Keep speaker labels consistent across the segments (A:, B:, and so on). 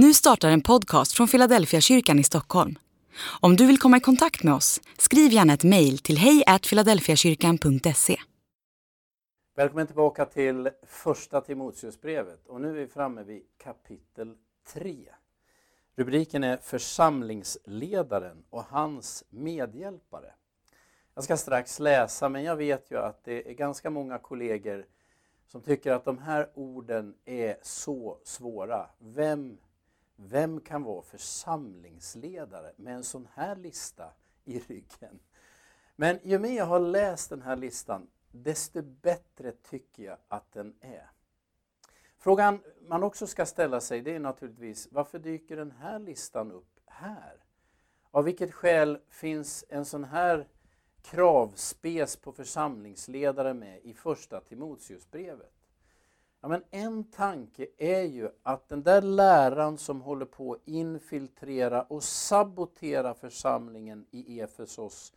A: Nu startar en podcast från Philadelphia kyrkan i Stockholm. Om du vill komma i kontakt med oss, skriv gärna ett mejl till hejfiladelfiakyrkan.se.
B: Välkommen tillbaka till första Timoteusbrevet och nu är vi framme vid kapitel 3. Rubriken är Församlingsledaren och hans medhjälpare. Jag ska strax läsa men jag vet ju att det är ganska många kollegor som tycker att de här orden är så svåra. Vem vem kan vara församlingsledare med en sån här lista i ryggen? Men ju mer jag har läst den här listan, desto bättre tycker jag att den är. Frågan man också ska ställa sig det är naturligtvis, varför dyker den här listan upp här? Av vilket skäl finns en sån här kravspes på församlingsledare med i första Timoteusbrevet? Ja, men en tanke är ju att den där läran som håller på att infiltrera och sabotera församlingen i Efesos,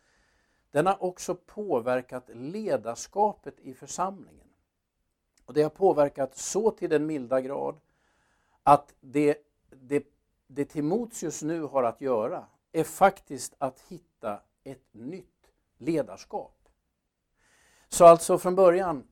B: den har också påverkat ledarskapet i församlingen. Och Det har påverkat så till den milda grad att det, det, det Timoteus nu har att göra är faktiskt att hitta ett nytt ledarskap. Så alltså från början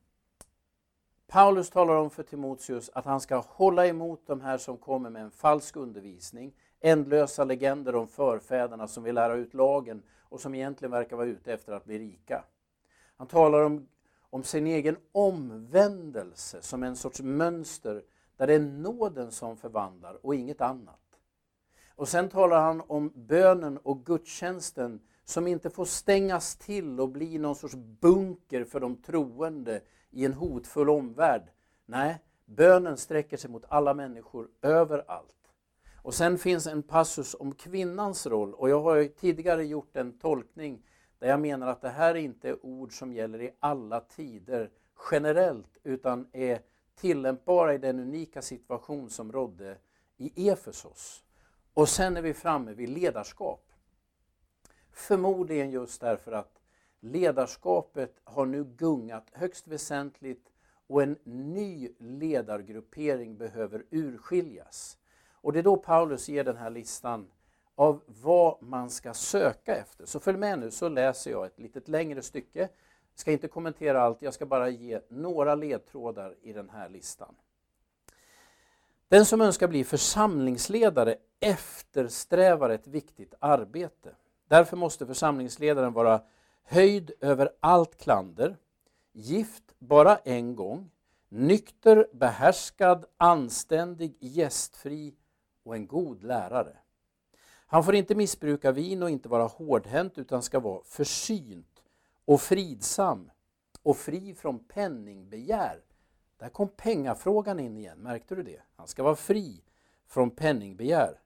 B: Paulus talar om för Timoteus att han ska hålla emot de här som kommer med en falsk undervisning, ändlösa legender om förfäderna som vill lära ut lagen och som egentligen verkar vara ute efter att bli rika. Han talar om, om sin egen omvändelse som en sorts mönster där det är nåden som förvandlar och inget annat. Och sen talar han om bönen och gudstjänsten som inte får stängas till och bli någon sorts bunker för de troende i en hotfull omvärld. Nej, bönen sträcker sig mot alla människor överallt. Och sen finns en passus om kvinnans roll och jag har tidigare gjort en tolkning där jag menar att det här inte är ord som gäller i alla tider generellt utan är tillämpbara i den unika situation som rådde i Efesos. Och sen är vi framme vid ledarskap. Förmodligen just därför att Ledarskapet har nu gungat högst väsentligt och en ny ledargruppering behöver urskiljas. Och det är då Paulus ger den här listan av vad man ska söka efter. Så följ med nu så läser jag ett litet längre stycke. Jag ska inte kommentera allt, jag ska bara ge några ledtrådar i den här listan. Den som önskar bli församlingsledare eftersträvar ett viktigt arbete. Därför måste församlingsledaren vara höjd över allt klander, gift bara en gång, nykter, behärskad, anständig, gästfri och en god lärare. Han får inte missbruka vin och inte vara hårdhänt utan ska vara försynt och fridsam och fri från penningbegär. Där kom pengafrågan in igen, märkte du det? Han ska vara fri från penningbegär.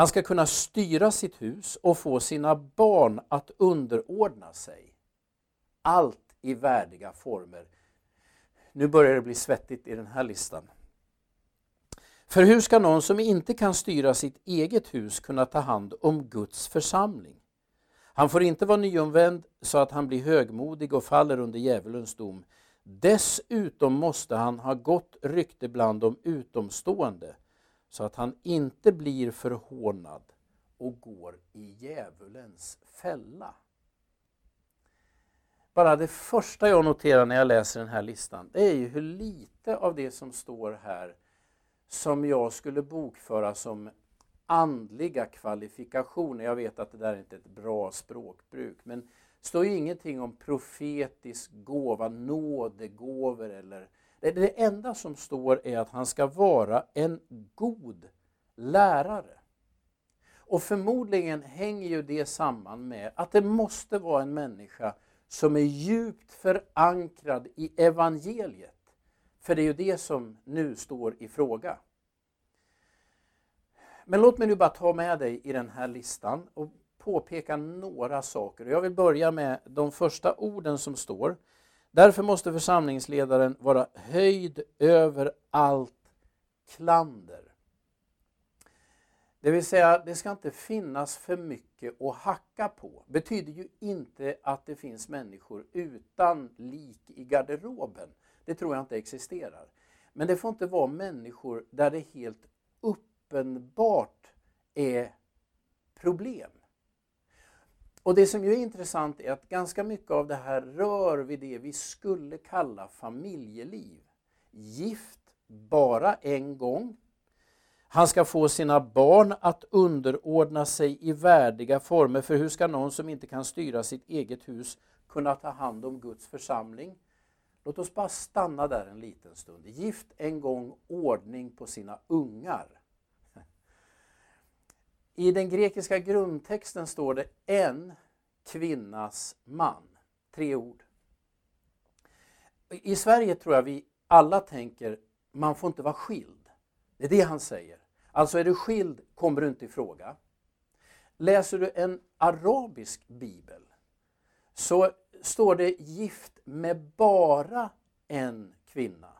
B: Han ska kunna styra sitt hus och få sina barn att underordna sig. Allt i värdiga former. Nu börjar det bli svettigt i den här listan. För hur ska någon som inte kan styra sitt eget hus kunna ta hand om Guds församling? Han får inte vara nyomvänd så att han blir högmodig och faller under djävulens dom. Dessutom måste han ha gott rykte bland de utomstående så att han inte blir förhånad och går i djävulens fälla. Bara det första jag noterar när jag läser den här listan, det är ju hur lite av det som står här som jag skulle bokföra som andliga kvalifikationer. Jag vet att det där är inte är ett bra språkbruk, men det står ju ingenting om profetisk gåva, nådegåvor eller det enda som står är att han ska vara en god lärare. Och förmodligen hänger ju det samman med att det måste vara en människa som är djupt förankrad i evangeliet. För det är ju det som nu står i fråga. Men låt mig nu bara ta med dig i den här listan och påpeka några saker. Jag vill börja med de första orden som står. Därför måste församlingsledaren vara höjd över allt klander. Det vill säga, det ska inte finnas för mycket att hacka på. Det betyder ju inte att det finns människor utan lik i garderoben. Det tror jag inte existerar. Men det får inte vara människor där det helt uppenbart är problem. Och det som ju är intressant är att ganska mycket av det här rör vid det vi skulle kalla familjeliv. Gift bara en gång. Han ska få sina barn att underordna sig i värdiga former, för hur ska någon som inte kan styra sitt eget hus kunna ta hand om Guds församling? Låt oss bara stanna där en liten stund. Gift en gång ordning på sina ungar. I den grekiska grundtexten står det en kvinnas man. Tre ord. I Sverige tror jag vi alla tänker man får inte vara skild. Det är det han säger. Alltså är du skild kommer du inte i fråga. Läser du en arabisk bibel så står det gift med bara en kvinna.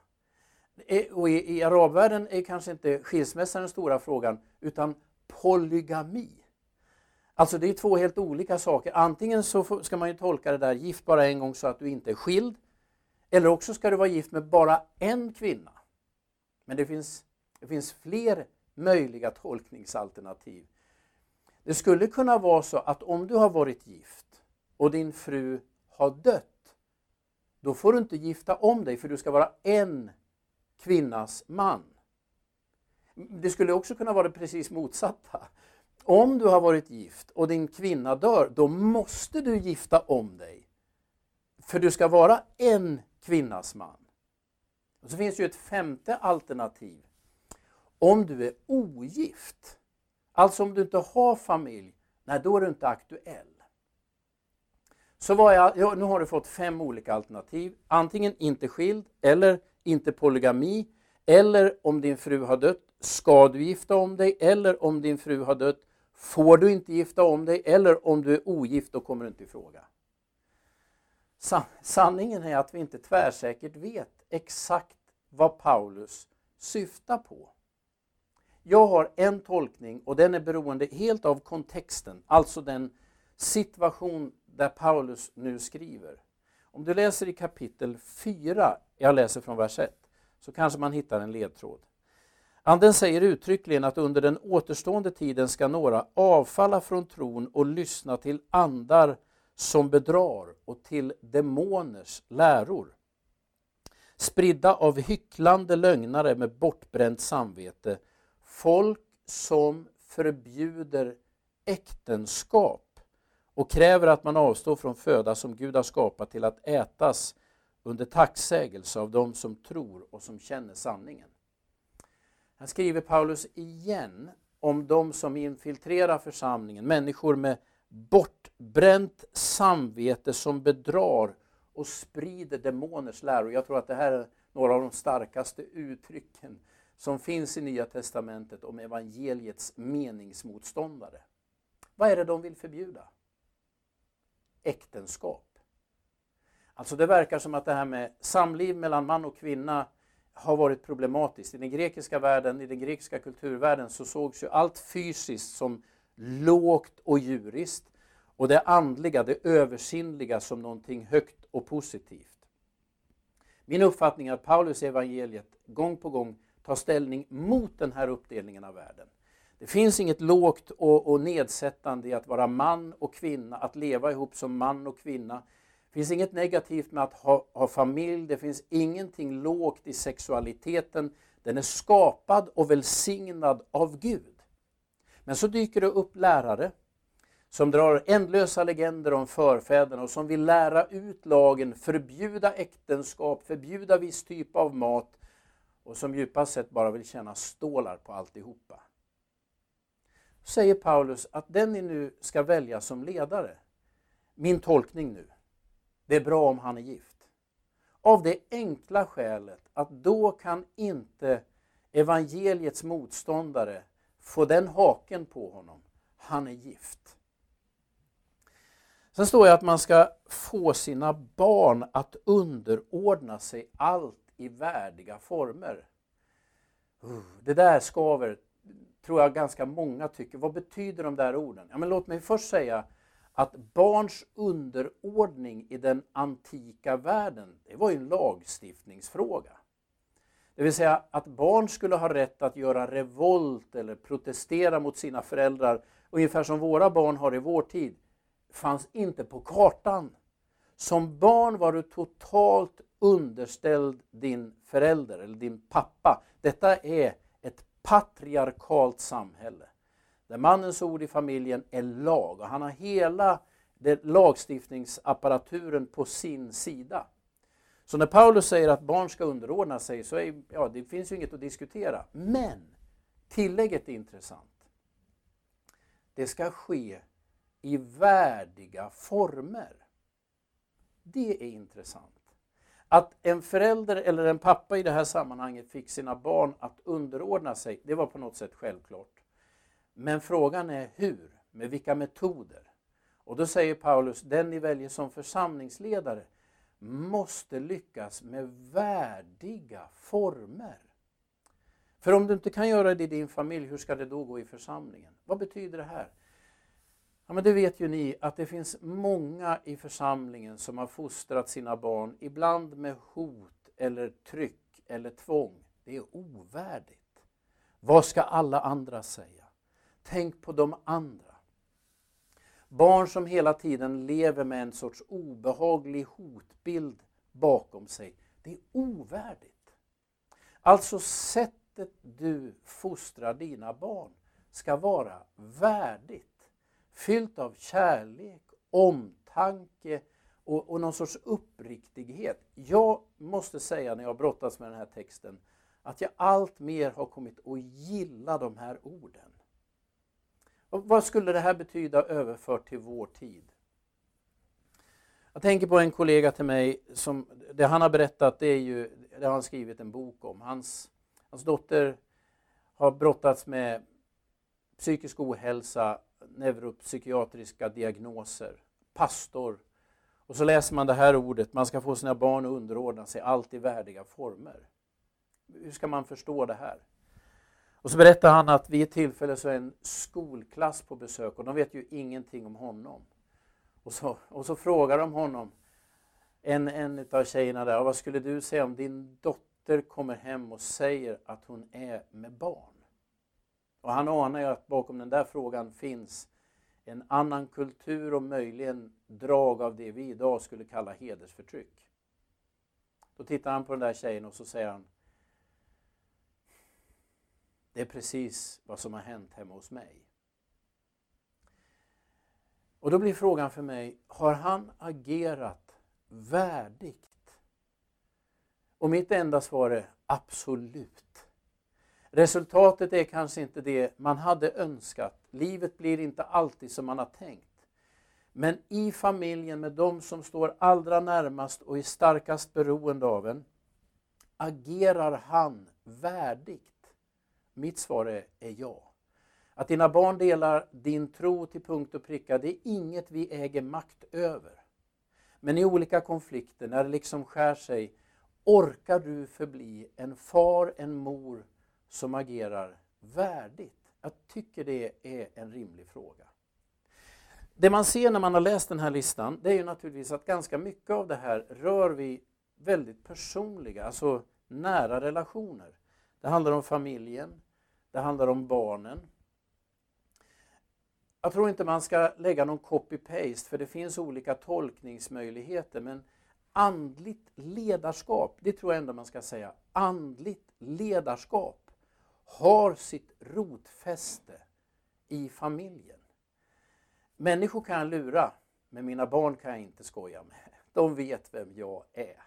B: Och i, i arabvärlden är kanske inte skilsmässa den stora frågan utan polygami. Alltså det är två helt olika saker. Antingen så ska man ju tolka det där gift bara en gång så att du inte är skild. Eller också ska du vara gift med bara en kvinna. Men det finns, det finns fler möjliga tolkningsalternativ. Det skulle kunna vara så att om du har varit gift och din fru har dött, då får du inte gifta om dig för du ska vara en kvinnas man. Det skulle också kunna vara det precis motsatta. Om du har varit gift och din kvinna dör, då måste du gifta om dig. För du ska vara en kvinnas man. Och så finns det ju ett femte alternativ. Om du är ogift, alltså om du inte har familj, nej då är du inte aktuell. Så var jag, ja, nu har du fått fem olika alternativ. Antingen inte skild, eller inte polygami, eller om din fru har dött, ska du gifta om dig, eller om din fru har dött, får du inte gifta om dig, eller om du är ogift, då kommer du inte i fråga. Sanningen är att vi inte tvärsäkert vet exakt vad Paulus syftar på. Jag har en tolkning och den är beroende helt av kontexten, alltså den situation där Paulus nu skriver. Om du läser i kapitel 4, jag läser från vers 1, så kanske man hittar en ledtråd. Anden säger uttryckligen att under den återstående tiden ska några avfalla från tron och lyssna till andar som bedrar och till demoners läror. Spridda av hycklande lögnare med bortbränt samvete, folk som förbjuder äktenskap och kräver att man avstår från föda som Gud har skapat till att ätas under tacksägelse av dem som tror och som känner sanningen. Här skriver Paulus igen om de som infiltrerar församlingen, människor med bortbränt samvete som bedrar och sprider demoners läror. Jag tror att det här är några av de starkaste uttrycken som finns i Nya Testamentet om evangeliets meningsmotståndare. Vad är det de vill förbjuda? Äktenskap. Alltså det verkar som att det här med samliv mellan man och kvinna har varit problematiskt. I den grekiska världen, i den grekiska kulturvärlden så sågs ju allt fysiskt som lågt och djuriskt och det andliga, det översinnliga som någonting högt och positivt. Min uppfattning är att Paulus evangeliet gång på gång tar ställning mot den här uppdelningen av världen. Det finns inget lågt och, och nedsättande i att vara man och kvinna, att leva ihop som man och kvinna. Det finns inget negativt med att ha, ha familj, det finns ingenting lågt i sexualiteten. Den är skapad och välsignad av Gud. Men så dyker det upp lärare som drar ändlösa legender om förfäderna och som vill lära ut lagen, förbjuda äktenskap, förbjuda viss typ av mat och som djupast sett bara vill tjäna stålar på alltihopa. Säger Paulus att den ni nu ska välja som ledare, min tolkning nu, det är bra om han är gift. Av det enkla skälet att då kan inte evangeliets motståndare få den haken på honom. Han är gift. Sen står det att man ska få sina barn att underordna sig allt i värdiga former. Uh, det där skaver, tror jag ganska många tycker. Vad betyder de där orden? Ja, men låt mig först säga att barns underordning i den antika världen, det var ju en lagstiftningsfråga. Det vill säga att barn skulle ha rätt att göra revolt eller protestera mot sina föräldrar, ungefär som våra barn har i vår tid, fanns inte på kartan. Som barn var du totalt underställd din förälder eller din pappa. Detta är ett patriarkalt samhälle där mannens ord i familjen är lag och han har hela det lagstiftningsapparaturen på sin sida. Så när Paulus säger att barn ska underordna sig så är, ja, det finns ju inget att diskutera. Men tillägget är intressant. Det ska ske i värdiga former. Det är intressant. Att en förälder eller en pappa i det här sammanhanget fick sina barn att underordna sig, det var på något sätt självklart. Men frågan är hur, med vilka metoder? Och då säger Paulus, den ni väljer som församlingsledare måste lyckas med värdiga former. För om du inte kan göra det i din familj, hur ska det då gå i församlingen? Vad betyder det här? Ja, men det vet ju ni att det finns många i församlingen som har fostrat sina barn, ibland med hot eller tryck eller tvång. Det är ovärdigt. Vad ska alla andra säga? Tänk på de andra. Barn som hela tiden lever med en sorts obehaglig hotbild bakom sig. Det är ovärdigt. Alltså sättet du fostrar dina barn ska vara värdigt. Fyllt av kärlek, omtanke och, och någon sorts uppriktighet. Jag måste säga när jag brottas med den här texten att jag allt mer har kommit att gilla de här orden. Och vad skulle det här betyda överfört till vår tid? Jag tänker på en kollega till mig, som, det han har berättat, det är ju, det har han skrivit en bok om. Hans, hans dotter har brottats med psykisk ohälsa, neuropsykiatriska diagnoser, pastor. Och så läser man det här ordet, man ska få sina barn att underordna sig, allt i värdiga former. Hur ska man förstå det här? Och så berättar han att vid ett tillfälle så är en skolklass på besök och de vet ju ingenting om honom. Och så, och så frågar de honom, en, en av tjejerna där, vad skulle du säga om din dotter kommer hem och säger att hon är med barn? Och han anar ju att bakom den där frågan finns en annan kultur och möjligen drag av det vi idag skulle kalla hedersförtryck. Då tittar han på den där tjejen och så säger han det är precis vad som har hänt hemma hos mig. Och då blir frågan för mig, har han agerat värdigt? Och mitt enda svar är absolut. Resultatet är kanske inte det man hade önskat. Livet blir inte alltid som man har tänkt. Men i familjen med de som står allra närmast och är starkast beroende av en agerar han värdigt. Mitt svar är, är ja. Att dina barn delar din tro till punkt och pricka, det är inget vi äger makt över. Men i olika konflikter, när det liksom skär sig, orkar du förbli en far, en mor som agerar värdigt? Jag tycker det är en rimlig fråga. Det man ser när man har läst den här listan, det är ju naturligtvis att ganska mycket av det här rör vi väldigt personliga, alltså nära relationer. Det handlar om familjen, det handlar om barnen. Jag tror inte man ska lägga någon copy-paste för det finns olika tolkningsmöjligheter men andligt ledarskap, det tror jag ändå man ska säga, andligt ledarskap har sitt rotfäste i familjen. Människor kan jag lura, men mina barn kan jag inte skoja med. De vet vem jag är.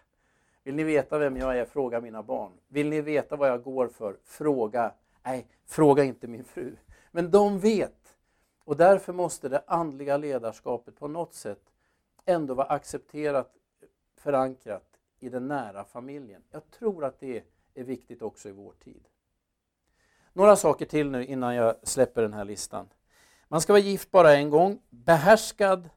B: Vill ni veta vem jag är? Fråga mina barn. Vill ni veta vad jag går för? Fråga Nej, fråga inte min fru. Men de vet. Och därför måste det andliga ledarskapet på något sätt ändå vara accepterat, förankrat i den nära familjen. Jag tror att det är viktigt också i vår tid. Några saker till nu innan jag släpper den här listan. Man ska vara gift bara en gång, behärskad,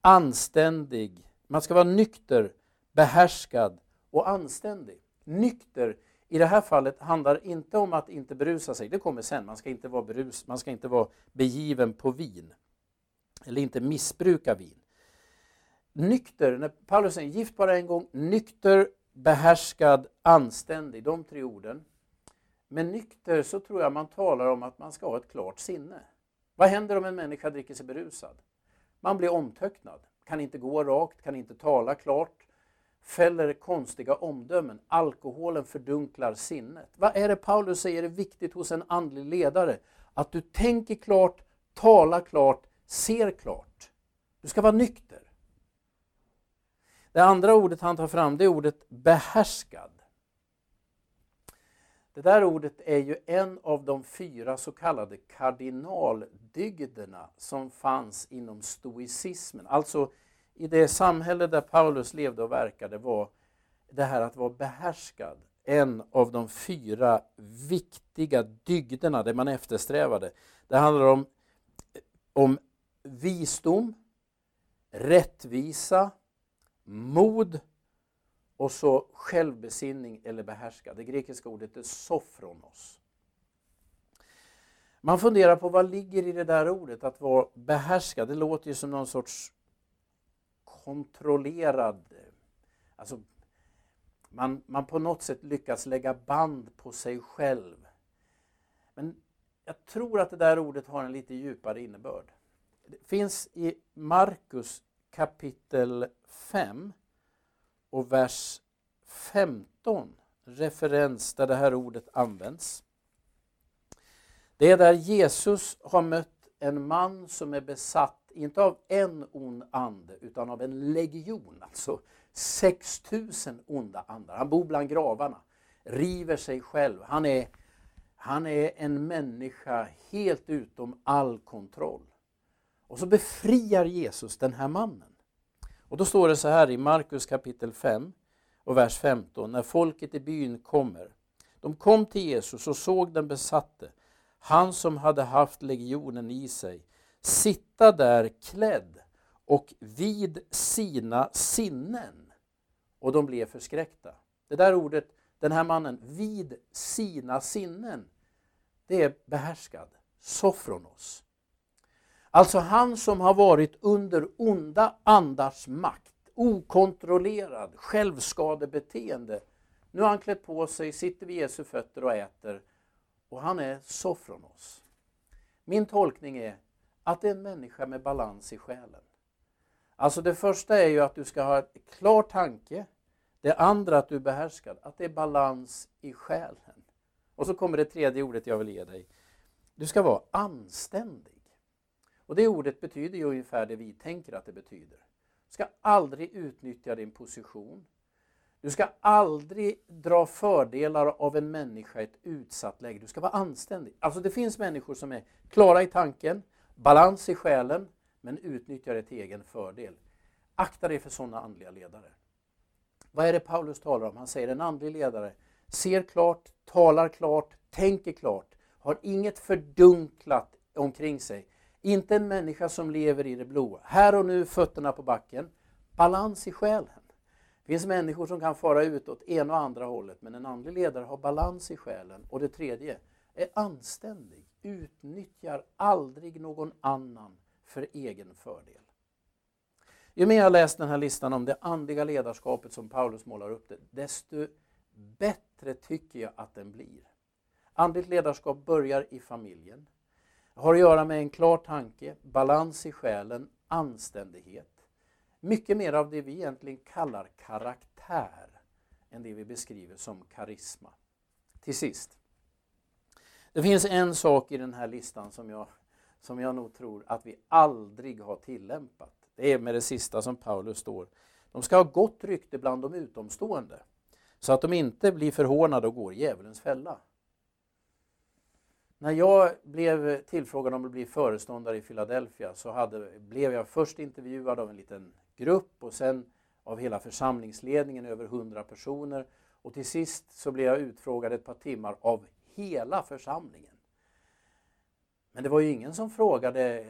B: anständig. Man ska vara nykter, behärskad och anständig. Nykter i det här fallet handlar det inte om att inte berusa sig, det kommer sen. Man ska inte vara, berus, man ska inte vara begiven på vin. Eller inte missbruka vin. Nykter, när Paulus säger gift bara en gång, nykter, behärskad, anständig, de tre orden. Med nykter så tror jag man talar om att man ska ha ett klart sinne. Vad händer om en människa dricker sig berusad? Man blir omtöcknad, kan inte gå rakt, kan inte tala klart, fäller konstiga omdömen. Alkoholen fördunklar sinnet. Vad är det Paulus säger är viktigt hos en andlig ledare? Att du tänker klart, talar klart, ser klart. Du ska vara nykter. Det andra ordet han tar fram det är ordet behärskad. Det där ordet är ju en av de fyra så kallade kardinaldygderna som fanns inom stoicismen. Alltså i det samhälle där Paulus levde och verkade var det här att vara behärskad en av de fyra viktiga dygderna, det man eftersträvade. Det handlar om, om visdom, rättvisa, mod och så självbesinning eller behärska. Det grekiska ordet är sofronos. Man funderar på vad ligger i det där ordet, att vara behärskad. Det låter ju som någon sorts kontrollerad... Alltså, man, man på något sätt lyckas lägga band på sig själv. Men jag tror att det där ordet har en lite djupare innebörd. Det finns i Markus kapitel 5 och vers 15 referens där det här ordet används. Det är där Jesus har mött en man som är besatt, inte av en ond ande, utan av en legion, alltså 6000 onda andar. Han bor bland gravarna, river sig själv. Han är, han är en människa helt utom all kontroll. Och så befriar Jesus den här mannen. Och då står det så här i Markus kapitel 5 och vers 15. När folket i byn kommer. De kom till Jesus och såg den besatte, han som hade haft legionen i sig, sitta där klädd och vid sina sinnen. Och de blev förskräckta. Det där ordet, den här mannen, vid sina sinnen, det är behärskad. Sofronos. Alltså han som har varit under onda andars makt, okontrollerad, självskadebeteende. Nu har han klätt på sig, sitter vid Jesu fötter och äter och han är Sofronos. Min tolkning är att det är en människa med balans i själen. Alltså det första är ju att du ska ha en klar tanke. Det andra att du är behärskad, att det är balans i själen. Och så kommer det tredje ordet jag vill ge dig. Du ska vara anständig. Och det ordet betyder ju ungefär det vi tänker att det betyder. Du ska aldrig utnyttja din position. Du ska aldrig dra fördelar av en människa i ett utsatt läge. Du ska vara anständig. Alltså det finns människor som är klara i tanken, balans i själen, men utnyttjar det till egen fördel. Akta dig för sådana andliga ledare. Vad är det Paulus talar om? Han säger en andlig ledare ser klart, talar klart, tänker klart, har inget fördunklat omkring sig inte en människa som lever i det blåa. Här och nu, fötterna på backen. Balans i själen. Det finns människor som kan fara ut åt ena och andra hållet, men en andlig ledare har balans i själen. Och det tredje, är anständig, utnyttjar aldrig någon annan för egen fördel. Ju mer jag läst den här listan om det andliga ledarskapet som Paulus målar upp det, desto bättre tycker jag att den blir. Andligt ledarskap börjar i familjen har att göra med en klar tanke, balans i själen, anständighet. Mycket mer av det vi egentligen kallar karaktär än det vi beskriver som karisma. Till sist. Det finns en sak i den här listan som jag, som jag nog tror att vi aldrig har tillämpat. Det är med det sista som Paulus står. De ska ha gott rykte bland de utomstående så att de inte blir förhånade och går i djävulens fälla. När jag blev tillfrågad om att bli föreståndare i Philadelphia så hade, blev jag först intervjuad av en liten grupp och sen av hela församlingsledningen, över 100 personer. Och till sist så blev jag utfrågad ett par timmar av hela församlingen. Men det var ju ingen som frågade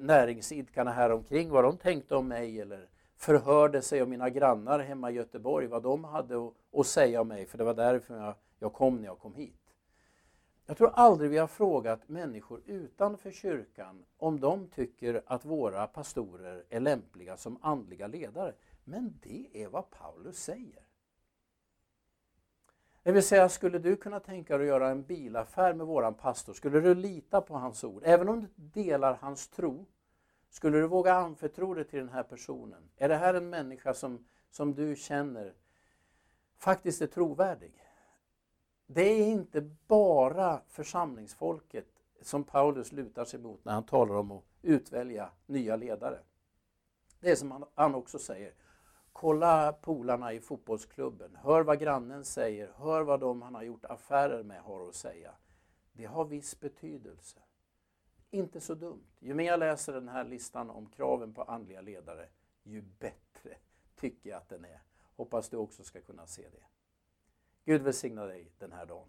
B: näringsidkarna här omkring vad de tänkte om mig eller förhörde sig om mina grannar hemma i Göteborg, vad de hade att säga om mig, för det var därför jag kom när jag kom hit. Jag tror aldrig vi har frågat människor utanför kyrkan om de tycker att våra pastorer är lämpliga som andliga ledare. Men det är vad Paulus säger. Det vill säga, skulle du kunna tänka dig att göra en bilaffär med våran pastor? Skulle du lita på hans ord? Även om du delar hans tro, skulle du våga anförtro dig till den här personen? Är det här en människa som, som du känner faktiskt är trovärdig? Det är inte bara församlingsfolket som Paulus lutar sig mot när han talar om att utvälja nya ledare. Det är som han också säger, kolla polarna i fotbollsklubben, hör vad grannen säger, hör vad de han har gjort affärer med har att säga. Det har viss betydelse. Inte så dumt. Ju mer jag läser den här listan om kraven på andliga ledare, ju bättre tycker jag att den är. Hoppas du också ska kunna se det. Gud välsigna dig den här dagen.